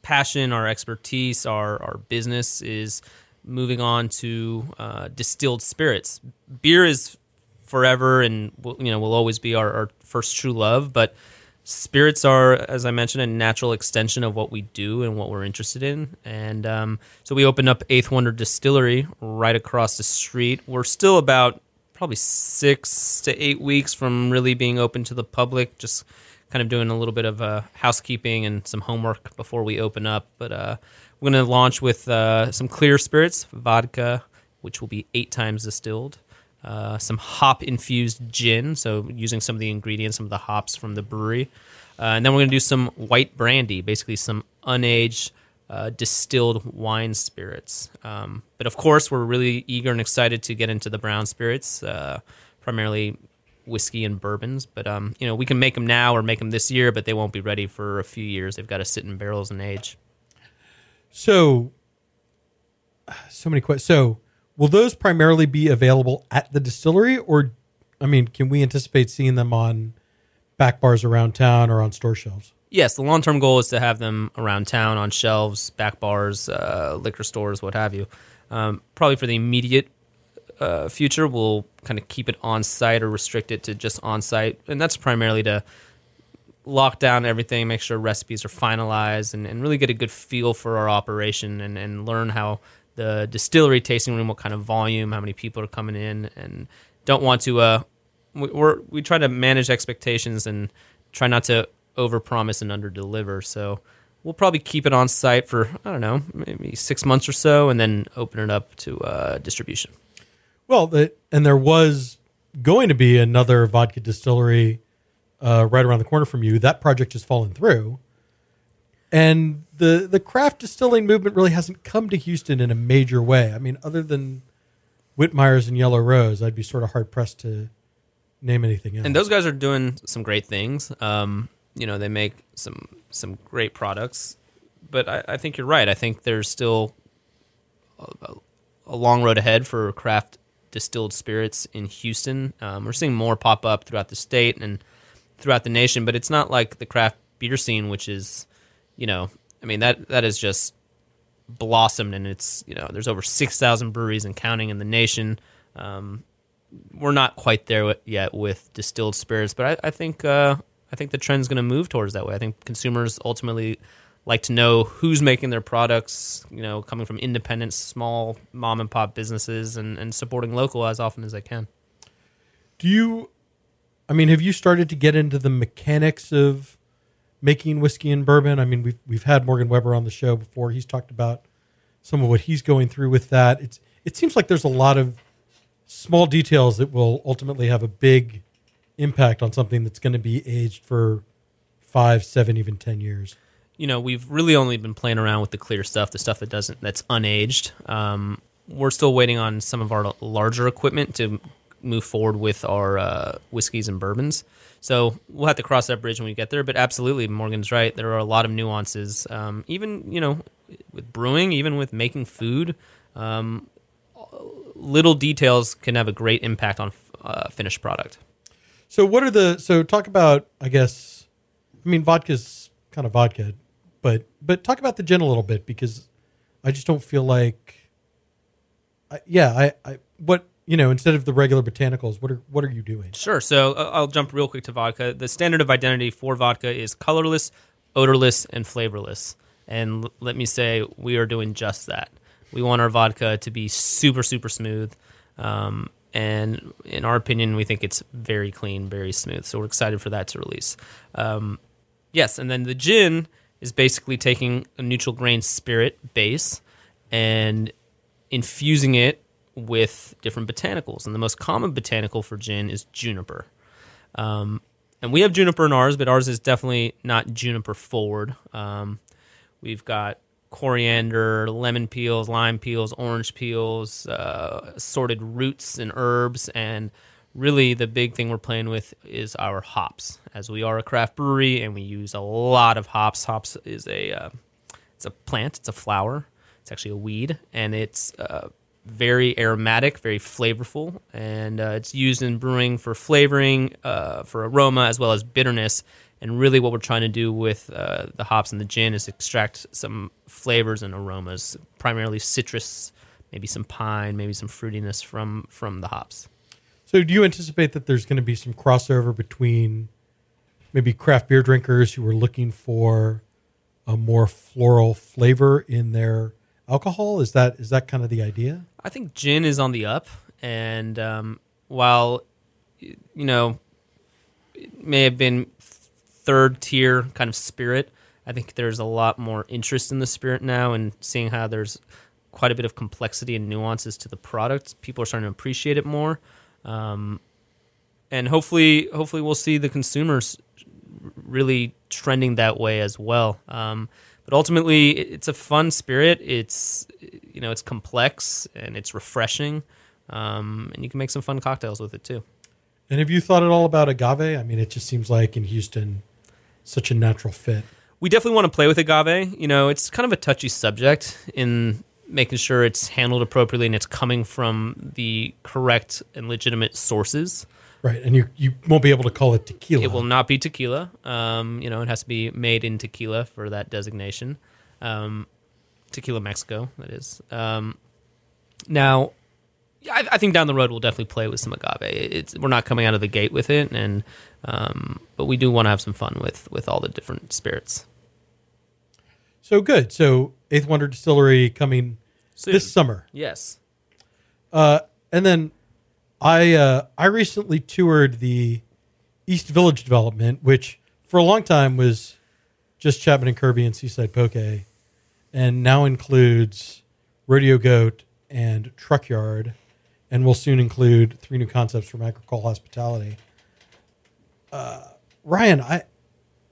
passion, our expertise, our our business is moving on to uh, distilled spirits. Beer is forever, and you know will always be our, our first true love, but spirits are, as I mentioned, a natural extension of what we do and what we're interested in. And um, so we opened up Eighth Wonder Distillery right across the street. We're still about probably six to eight weeks from really being open to the public. Just kind of doing a little bit of uh, housekeeping and some homework before we open up. But uh, we're going to launch with uh, some clear spirits, vodka, which will be eight times distilled. Uh, some hop infused gin, so using some of the ingredients, some of the hops from the brewery. Uh, and then we're going to do some white brandy, basically some unaged uh, distilled wine spirits. Um, but of course, we're really eager and excited to get into the brown spirits, uh, primarily whiskey and bourbons. But um, you know, we can make them now or make them this year, but they won't be ready for a few years. They've got to sit in barrels and age. So, so many questions. So, will those primarily be available at the distillery, or, I mean, can we anticipate seeing them on back bars around town or on store shelves? Yes, the long term goal is to have them around town on shelves, back bars, uh, liquor stores, what have you. Um, probably for the immediate uh, future, we'll kind of keep it on site or restrict it to just on site. And that's primarily to lock down everything, make sure recipes are finalized, and, and really get a good feel for our operation and, and learn how the distillery tasting room, what kind of volume, how many people are coming in, and don't want to. Uh, we, we try to manage expectations and try not to overpromise and underdeliver. So we'll probably keep it on site for I don't know, maybe six months or so, and then open it up to uh, distribution. Well, the, and there was going to be another vodka distillery uh, right around the corner from you. That project has fallen through, and the the craft distilling movement really hasn't come to Houston in a major way. I mean, other than Whitmeyer's and Yellow Rose, I'd be sort of hard pressed to name anything else. And those guys are doing some great things. Um, you know, they make some some great products, but I, I think you're right. I think there's still a, a long road ahead for craft distilled spirits in Houston. Um, we're seeing more pop up throughout the state and throughout the nation, but it's not like the craft beer scene, which is, you know, I mean that that is just blossomed, and it's you know there's over six thousand breweries and counting in the nation. Um, we're not quite there yet with distilled spirits, but I, I think uh, I think the trend's going to move towards that way. I think consumers ultimately like to know who's making their products, you know, coming from independent, small mom and pop businesses, and, and supporting local as often as they can. Do you? I mean, have you started to get into the mechanics of making whiskey and bourbon? I mean, we've we've had Morgan Weber on the show before. He's talked about some of what he's going through with that. It's it seems like there's a lot of small details that will ultimately have a big impact on something that's going to be aged for five, seven, even ten years. you know, we've really only been playing around with the clear stuff, the stuff that doesn't that's unaged. Um, we're still waiting on some of our larger equipment to move forward with our uh, whiskeys and bourbons. So we'll have to cross that bridge when we get there. But absolutely, Morgan's right. There are a lot of nuances, um, even you know, with brewing, even with making food. Um, little details can have a great impact on uh, finished product. So what are the so talk about I guess I mean vodka's kind of vodka, but but talk about the gin a little bit because I just don't feel like I, yeah, I I what you know, instead of the regular botanicals, what are what are you doing? Sure. So uh, I'll jump real quick to vodka. The standard of identity for vodka is colorless, odorless, and flavorless. And l- let me say, we are doing just that. We want our vodka to be super, super smooth. Um, and in our opinion, we think it's very clean, very smooth. So we're excited for that to release. Um, yes. And then the gin is basically taking a neutral grain spirit base and infusing it with different botanicals. And the most common botanical for gin is juniper. Um, and we have juniper in ours, but ours is definitely not juniper forward. Um, we've got coriander, lemon peels, lime peels, orange peels, uh, assorted roots and herbs, and really the big thing we're playing with is our hops. As we are a craft brewery and we use a lot of hops. Hops is a uh, it's a plant. It's a flower. It's actually a weed, and it's uh, very aromatic, very flavorful, and uh, it's used in brewing for flavoring, uh, for aroma, as well as bitterness. And really, what we're trying to do with uh, the hops and the gin is extract some flavors and aromas, primarily citrus, maybe some pine, maybe some fruitiness from from the hops. So, do you anticipate that there's going to be some crossover between maybe craft beer drinkers who are looking for a more floral flavor in their alcohol? Is that is that kind of the idea? I think gin is on the up, and um, while you know it may have been third tier kind of spirit, I think there's a lot more interest in the spirit now, and seeing how there's quite a bit of complexity and nuances to the product, people are starting to appreciate it more, um, and hopefully, hopefully we'll see the consumers really trending that way as well. Um, but ultimately, it's a fun spirit. It's you know it's complex and it's refreshing, um, and you can make some fun cocktails with it too. And have you thought at all about agave? I mean, it just seems like in Houston, such a natural fit. We definitely want to play with agave. You know, it's kind of a touchy subject in making sure it's handled appropriately and it's coming from the correct and legitimate sources. Right, and you you won't be able to call it tequila. It will not be tequila. Um, you know, it has to be made in tequila for that designation. Um, tequila Mexico, that is. Um, now, I, I, think down the road we'll definitely play with some agave. It's we're not coming out of the gate with it, and um, but we do want to have some fun with with all the different spirits. So good. So Eighth Wonder Distillery coming Soon. this summer. Yes. Uh, and then I uh, I recently toured the East Village development, which for a long time was just Chapman and Kirby and Seaside Poke, and now includes Rodeo Goat and Truck Yard, and will soon include three new concepts from Agricole Hospitality. Uh, Ryan, I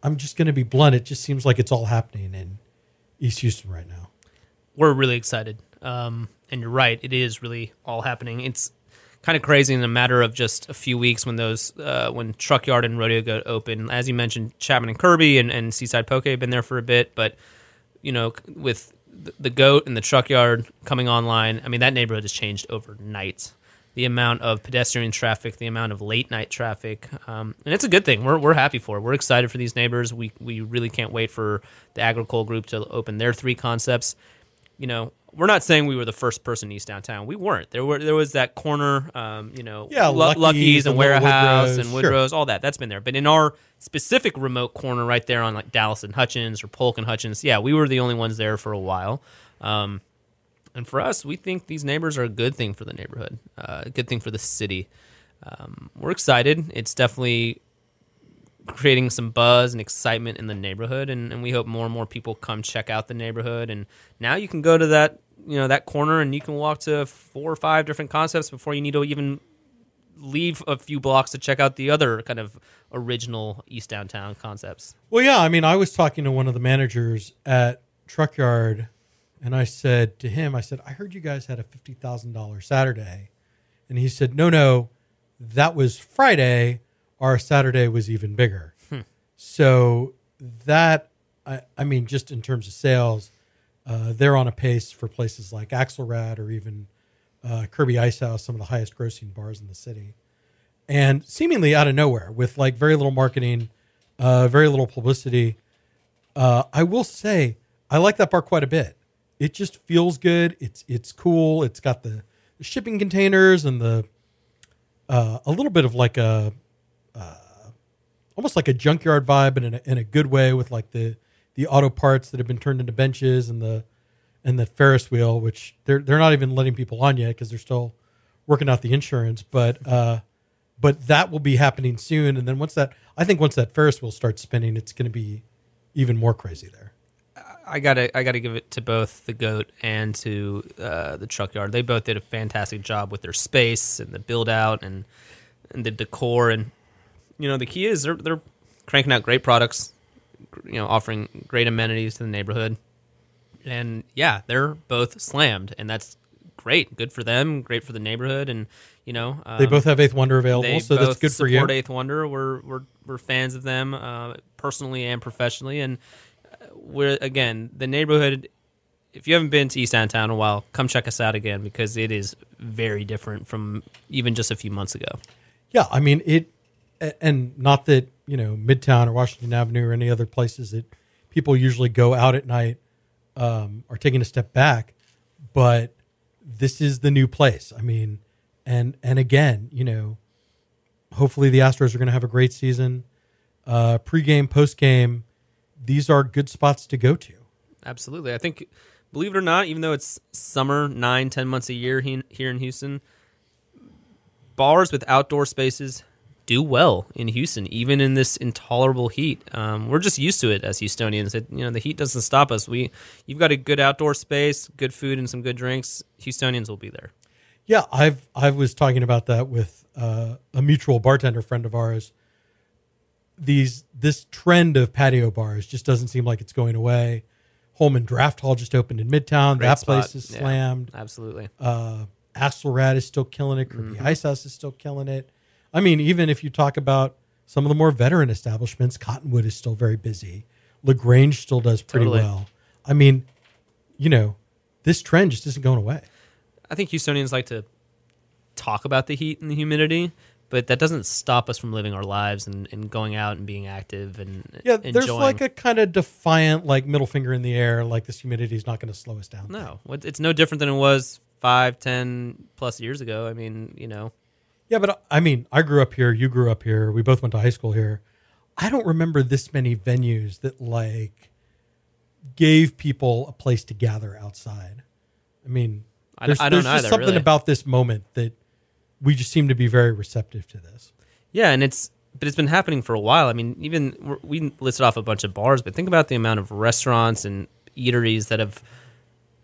I'm just going to be blunt. It just seems like it's all happening in East Houston right now. We're really excited, um, and you're right. It is really all happening. It's kind of crazy in a matter of just a few weeks when those uh, when Truck Yard and Rodeo Goat open. As you mentioned, Chapman and Kirby and, and Seaside Poke have been there for a bit, but you know, with the, the Goat and the Truck Yard coming online, I mean that neighborhood has changed overnight. The amount of pedestrian traffic, the amount of late night traffic, um, and it's a good thing. We're, we're happy for it. We're excited for these neighbors. We we really can't wait for the Agricole Group to open their three concepts. You know, we're not saying we were the first person in east downtown. We weren't. There were there was that corner, um, you know, Yeah, Lu- Lucky's Lucky's and Warehouse Woodrow's, and sure. Woodrow's, all that. That's been there. But in our specific remote corner, right there on like Dallas and Hutchins or Polk and Hutchins, yeah, we were the only ones there for a while. Um, and for us, we think these neighbors are a good thing for the neighborhood, uh, a good thing for the city. Um, we're excited. It's definitely creating some buzz and excitement in the neighborhood and, and we hope more and more people come check out the neighborhood and now you can go to that you know that corner and you can walk to four or five different concepts before you need to even leave a few blocks to check out the other kind of original east downtown concepts Well, yeah. I mean, I was talking to one of the managers at Truck Yard, and I said to him, I said, I heard you guys had a fifty thousand dollars Saturday, and he said, No, no, that was Friday. Our Saturday was even bigger. So that, I, I mean, just in terms of sales, uh, they're on a pace for places like Axelrad or even uh, Kirby Ice House, some of the highest grossing bars in the city and seemingly out of nowhere with like very little marketing, uh, very little publicity. Uh, I will say I like that bar quite a bit. It just feels good. It's it's cool. It's got the, the shipping containers and the uh, a little bit of like a uh, almost like a junkyard vibe, and in a, in a good way with like the the auto parts that have been turned into benches and the and the Ferris wheel, which they're they're not even letting people on yet because they're still working out the insurance. But uh, but that will be happening soon. And then once that, I think once that Ferris wheel starts spinning, it's going to be even more crazy there. I gotta I gotta give it to both the goat and to uh, the truck yard. They both did a fantastic job with their space and the build out and and the decor and you know, the key is they're they're cranking out great products, you know, offering great amenities to the neighborhood, and yeah, they're both slammed, and that's great. Good for them. Great for the neighborhood, and you know, um, They both have Eighth Wonder available, so that's good for you. Eighth Wonder. We're we're we're fans of them uh, personally and professionally, and uh, we're again the neighborhood. If you haven't been to East Downtown in a while, come check us out again because it is very different from even just a few months ago. Yeah, I mean it, and not that you know Midtown or Washington Avenue or any other places that people usually go out at night um, are taking a step back, but this is the new place. I mean, and and again, you know, hopefully the Astros are going to have a great season. Uh, pre-game, post-game, these are good spots to go to. Absolutely. I think, believe it or not, even though it's summer, nine, ten months a year he- here in Houston, bars with outdoor spaces do well in Houston, even in this intolerable heat. Um, we're just used to it as Houstonians. It, you know, the heat doesn't stop us. We, you've got a good outdoor space, good food, and some good drinks. Houstonians will be there. Yeah, I've I was talking about that with uh, a mutual bartender friend of ours. These this trend of patio bars just doesn't seem like it's going away. Holman Draft Hall just opened in Midtown. Great that spot. place is Yeah, slammed. Absolutely. Uh, Axelrad is still killing it. Kirby Mm-hmm. Ice House is still killing it. I mean, even if you talk about some of the more veteran establishments, Cottonwood is still very busy. Lagrange still does pretty Totally. well. I mean, you know, this trend just isn't going away. I think Houstonians like to talk about the heat and the humidity, but that doesn't stop us from living our lives and, and going out and being active and Yeah, enjoying. there's like a kind of defiant, like middle finger in the air, like this humidity is not going to slow us down. No, it's no different than it was five, ten plus years ago. I mean, you know, Yeah, but I mean, I grew up here. You grew up here. We both went to high school here. I don't remember this many venues that like gave people a place to gather outside. I mean, I- there's, I don't there's just either, something really. about this moment that we just seem to be very receptive to this. yeah, and it's but it's been happening for a while. I mean, even we listed off a bunch of bars, but think about the amount of restaurants and eateries that have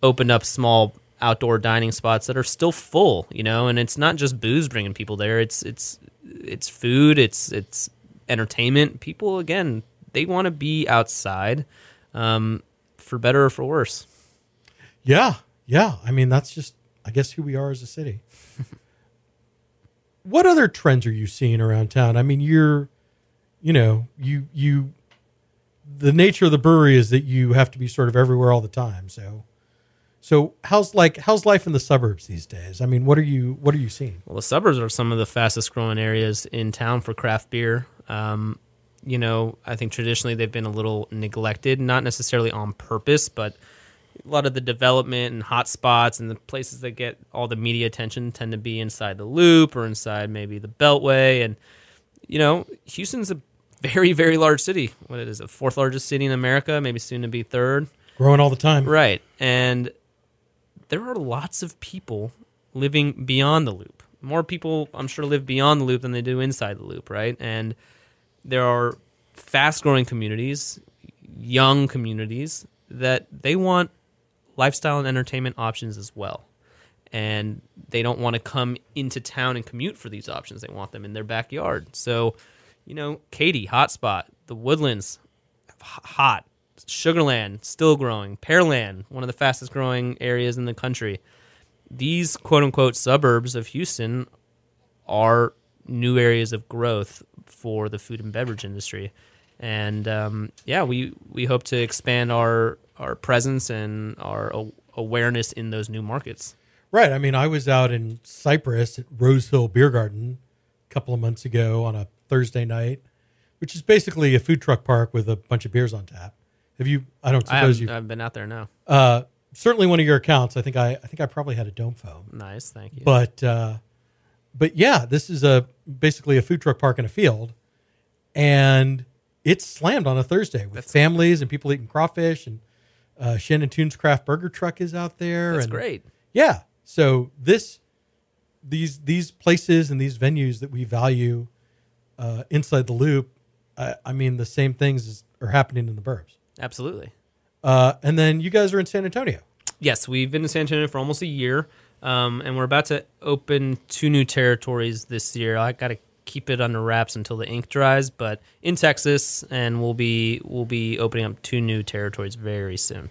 opened up small outdoor dining spots that are still full. You know, and it's not just booze bringing people there. It's it's it's food. It's it's entertainment. People again, they want to be outside, um, for better or for worse. Yeah, yeah. I mean, that's just, I guess, who we are as a city. (laughs) what other trends are you seeing around town? I mean, you're, you know, you you, the nature of the brewery is that you have to be sort of everywhere all the time. So, so how's like how's life in the suburbs these days? I mean, what are you what are you seeing? Well, the suburbs are some of the fastest growing areas in town for craft beer. Um, you know, I think traditionally they've been a little neglected, not necessarily on purpose, but a lot of the development and hot spots and the places that get all the media attention tend to be inside the loop or inside maybe the beltway. And, you know, Houston's a very, very large city. What it is, the fourth largest city in America, maybe soon to be third. Growing all the time. Right. And there are lots of people living beyond the loop. More people, I'm sure, live beyond the loop than they do inside the loop, right? And there are fast growing communities, young communities, that they want lifestyle and entertainment options as well. And they don't want to come into town and commute for these options. They want them in their backyard. So, you know, Katy, Hotspot, the Woodlands, hot. Sugarland, still growing. Pearland, one of the fastest growing areas in the country. These quote unquote suburbs of Houston are new areas of growth for the food and beverage industry. And um, yeah, we, we hope to expand our, our presence and our awareness in those new markets. Right. I mean, I was out in Cypress at Rose Hill Beer Garden a couple of months ago on a Thursday night, which is basically a food truck park with a bunch of beers on tap. Have you? I don't I suppose you. I've been out there now. Uh, certainly one of your accounts. I think I. I think I probably had a Dome Faux'm. Nice, thank you. But uh, but yeah, this is a basically a food truck park in a field, and it's slammed on a Thursday with families and people eating crawfish and uh, Shannon Tunes Craft Burger Truck is out there. That's and, great. Yeah. So this these these places and these venues that we value uh, inside the loop, I, I mean, the same things is, are happening in the burbs. Absolutely. Uh, and then you guys are in San Antonio. Yes, we've been in San Antonio for almost a year, um, and we're about to open two new territories this year. I got to keep it under wraps until the ink dries. But in Texas, and we'll be we'll be opening up two new territories very soon.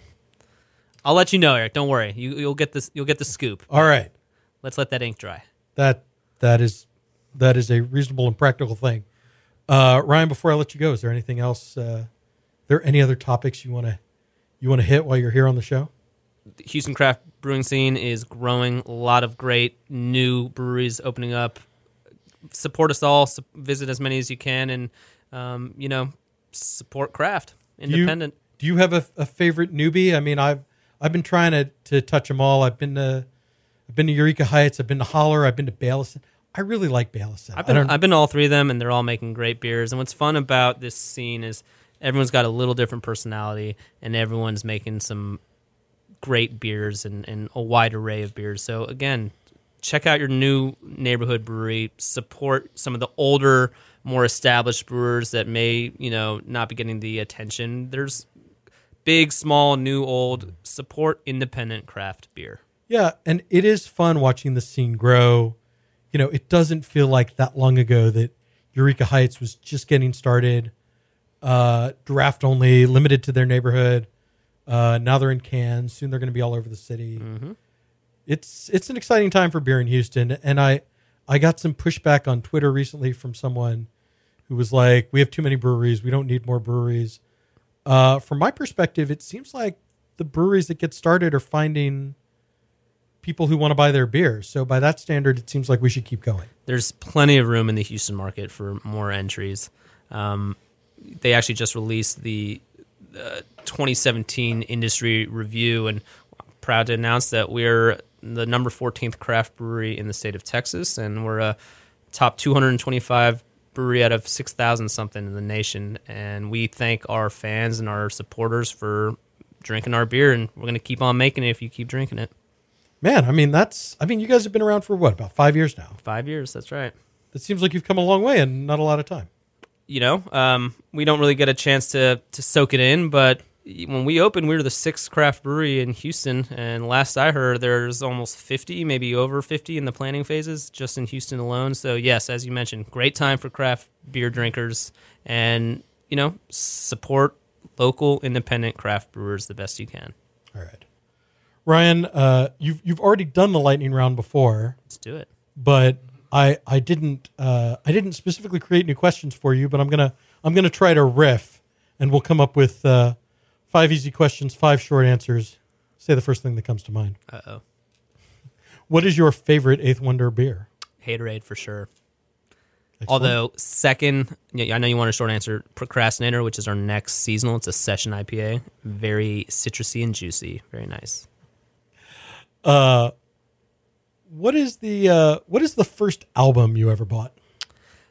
I'll let you know, Eric. Don't worry. You, you'll get this. You'll get the scoop. All right. Let's let that ink dry. That that is that is a reasonable and practical thing. Uh, Ryan, before I let you go, is there anything else? Uh, there any other topics you want to you want to hit while you're here on the show? The Houston craft brewing scene is growing. A lot of great new breweries opening up. Support us all. Su- visit as many as you can, and um, you know, support craft Do you- independent. Do you have a, a favorite newbie? I mean, I've I've been trying to to touch them all. I've been to I've been to Eureka Heights. I've been to Holler. I've been to Baileson. I really like Baileson. I've been I've been to all three of them, and they're all making great beers. And what's fun about this scene is everyone's got a little different personality, and everyone's making some great beers and, and a wide array of beers. So again, check out your new neighborhood brewery. Support some of the older, more established brewers that may you know not be getting the attention. There's big, small, new, old. Support independent craft beer. Yeah, and it is fun watching the scene grow. You know, it doesn't feel like that long ago that Eureka Heights was just getting started, uh, draft only, limited to their neighborhood. Uh, now they're in cans. Soon they're going to be all over the city. It's it's an exciting time for beer in Houston, and I I got some pushback on Twitter recently from someone who was like, "We have too many breweries. We don't need more breweries." Uh, from my perspective, it seems like the breweries that get started are finding people who want to buy their beer. So by that standard, it seems like we should keep going. there's plenty of room in the Houston market for more entries. Um, they actually just released the uh, 2017 industry review, and I'm proud to announce that we're the number 14th craft brewery in the state of Texas, and we're a top 225 brewery out of 6,000 something in the nation. And we thank our fans and our supporters for drinking our beer, and we're going to keep on making it if you keep drinking it. Man, I mean that's I mean you guys have been around for what about five years now? Five years, that's right. It seems like you've come a long way in not a lot of time. You know, um, we don't really get a chance to to soak it in. But when we opened, we were the sixth craft brewery in Houston, and last I heard, there's almost 50, maybe over 50 in the planning phases just in Houston alone. So yes, as you mentioned, great time for craft beer drinkers, and you know, support local independent craft brewers the best you can. All right, Ryan, uh, you've you've already done the lightning round before, Let's do it. but I I didn't uh, I didn't specifically create new questions for you, but I'm gonna I'm gonna try to riff, and we'll come up with uh, five easy questions, five short answers. Say the first thing that comes to mind. Uh oh, (laughs) What is your favorite Eighth Wonder beer? haterade for sure. Excellent. Although second, yeah, I know you want a short answer. Procrastinator, which is our next seasonal, it's a session IPA, very citrusy and juicy, very nice. Uh, what is the uh, what is the first album you ever bought?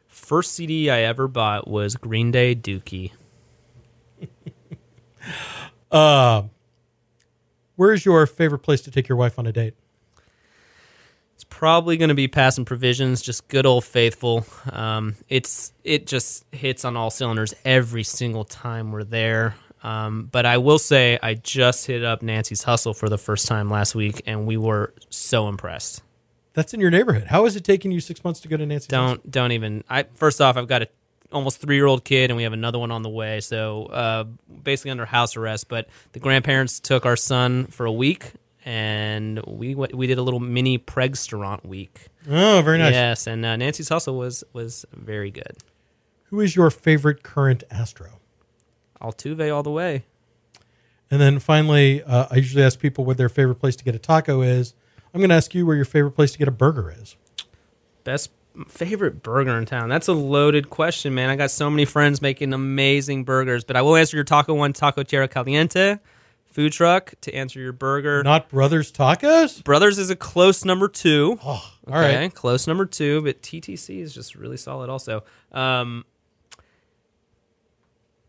First CD I ever bought was Green Day Dookie. (laughs) Uh, where is your favorite place to take your wife on a date? It's probably going to be Pass and Provisions, just good old faithful. Um, it's it just hits on all cylinders every single time we're there. Um, but I will say, I just hit up Nancy's Hustle for the first time last week, and we were so impressed. That's in your neighborhood. How is it taking you six months to go to Nancy's? Don't don't even. I first off, I've got a almost three year old kid, and we have another one on the way. So uh, basically under house arrest. But the grandparents took our son for a week, and we went, we did a little mini pregstaurant week. Oh, very nice. Yes, and uh, Nancy's hustle was was very good. Who is your favorite current Astro? Altuve all the way. And then finally, uh, I usually ask people what their favorite place to get a taco is. I'm going to ask you where your favorite place to get a burger is. Best favorite burger in town. That's a loaded question, man. I got so many friends making amazing burgers, but I will answer your taco one, Taco Tierra Caliente food truck to answer your burger. Not Brothers Tacos? Brothers is a close number two. Oh, all right. close number two, but TTC is just really solid. Also, um,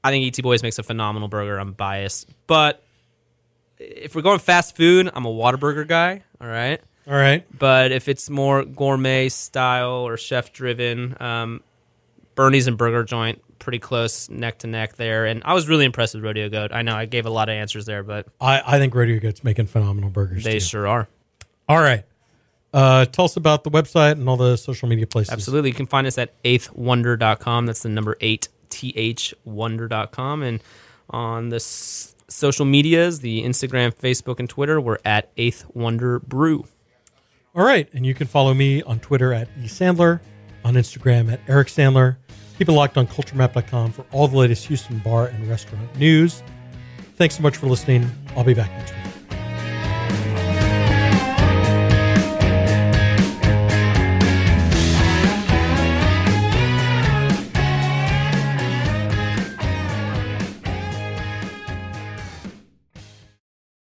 I think Eatsie Boys makes a phenomenal burger. I'm biased, but if we're going fast food, I'm a Whataburger guy. All right, All right. but if it's more gourmet style or chef driven, um, Bernie's and Burger Joint pretty close neck to neck there. And I was really impressed with Rodeo Goat. I know I gave a lot of answers there, but I, I think Rodeo Goat's making phenomenal burgers. they too. sure are. All right. Uh, tell us about the website and all the social media places. Absolutely. You can find us at eighthwonder.com. That's the number eight, T-H, wonder.com. And on the s- social medias, the Instagram, Facebook, and Twitter, we're at Eighth Wonder Brew. All right. And you can follow me on Twitter at eSandler, on Instagram at Eric Sandler. Keep it locked on culturemap.com for all the latest Houston bar and restaurant news. Thanks so much for listening. I'll be back next week.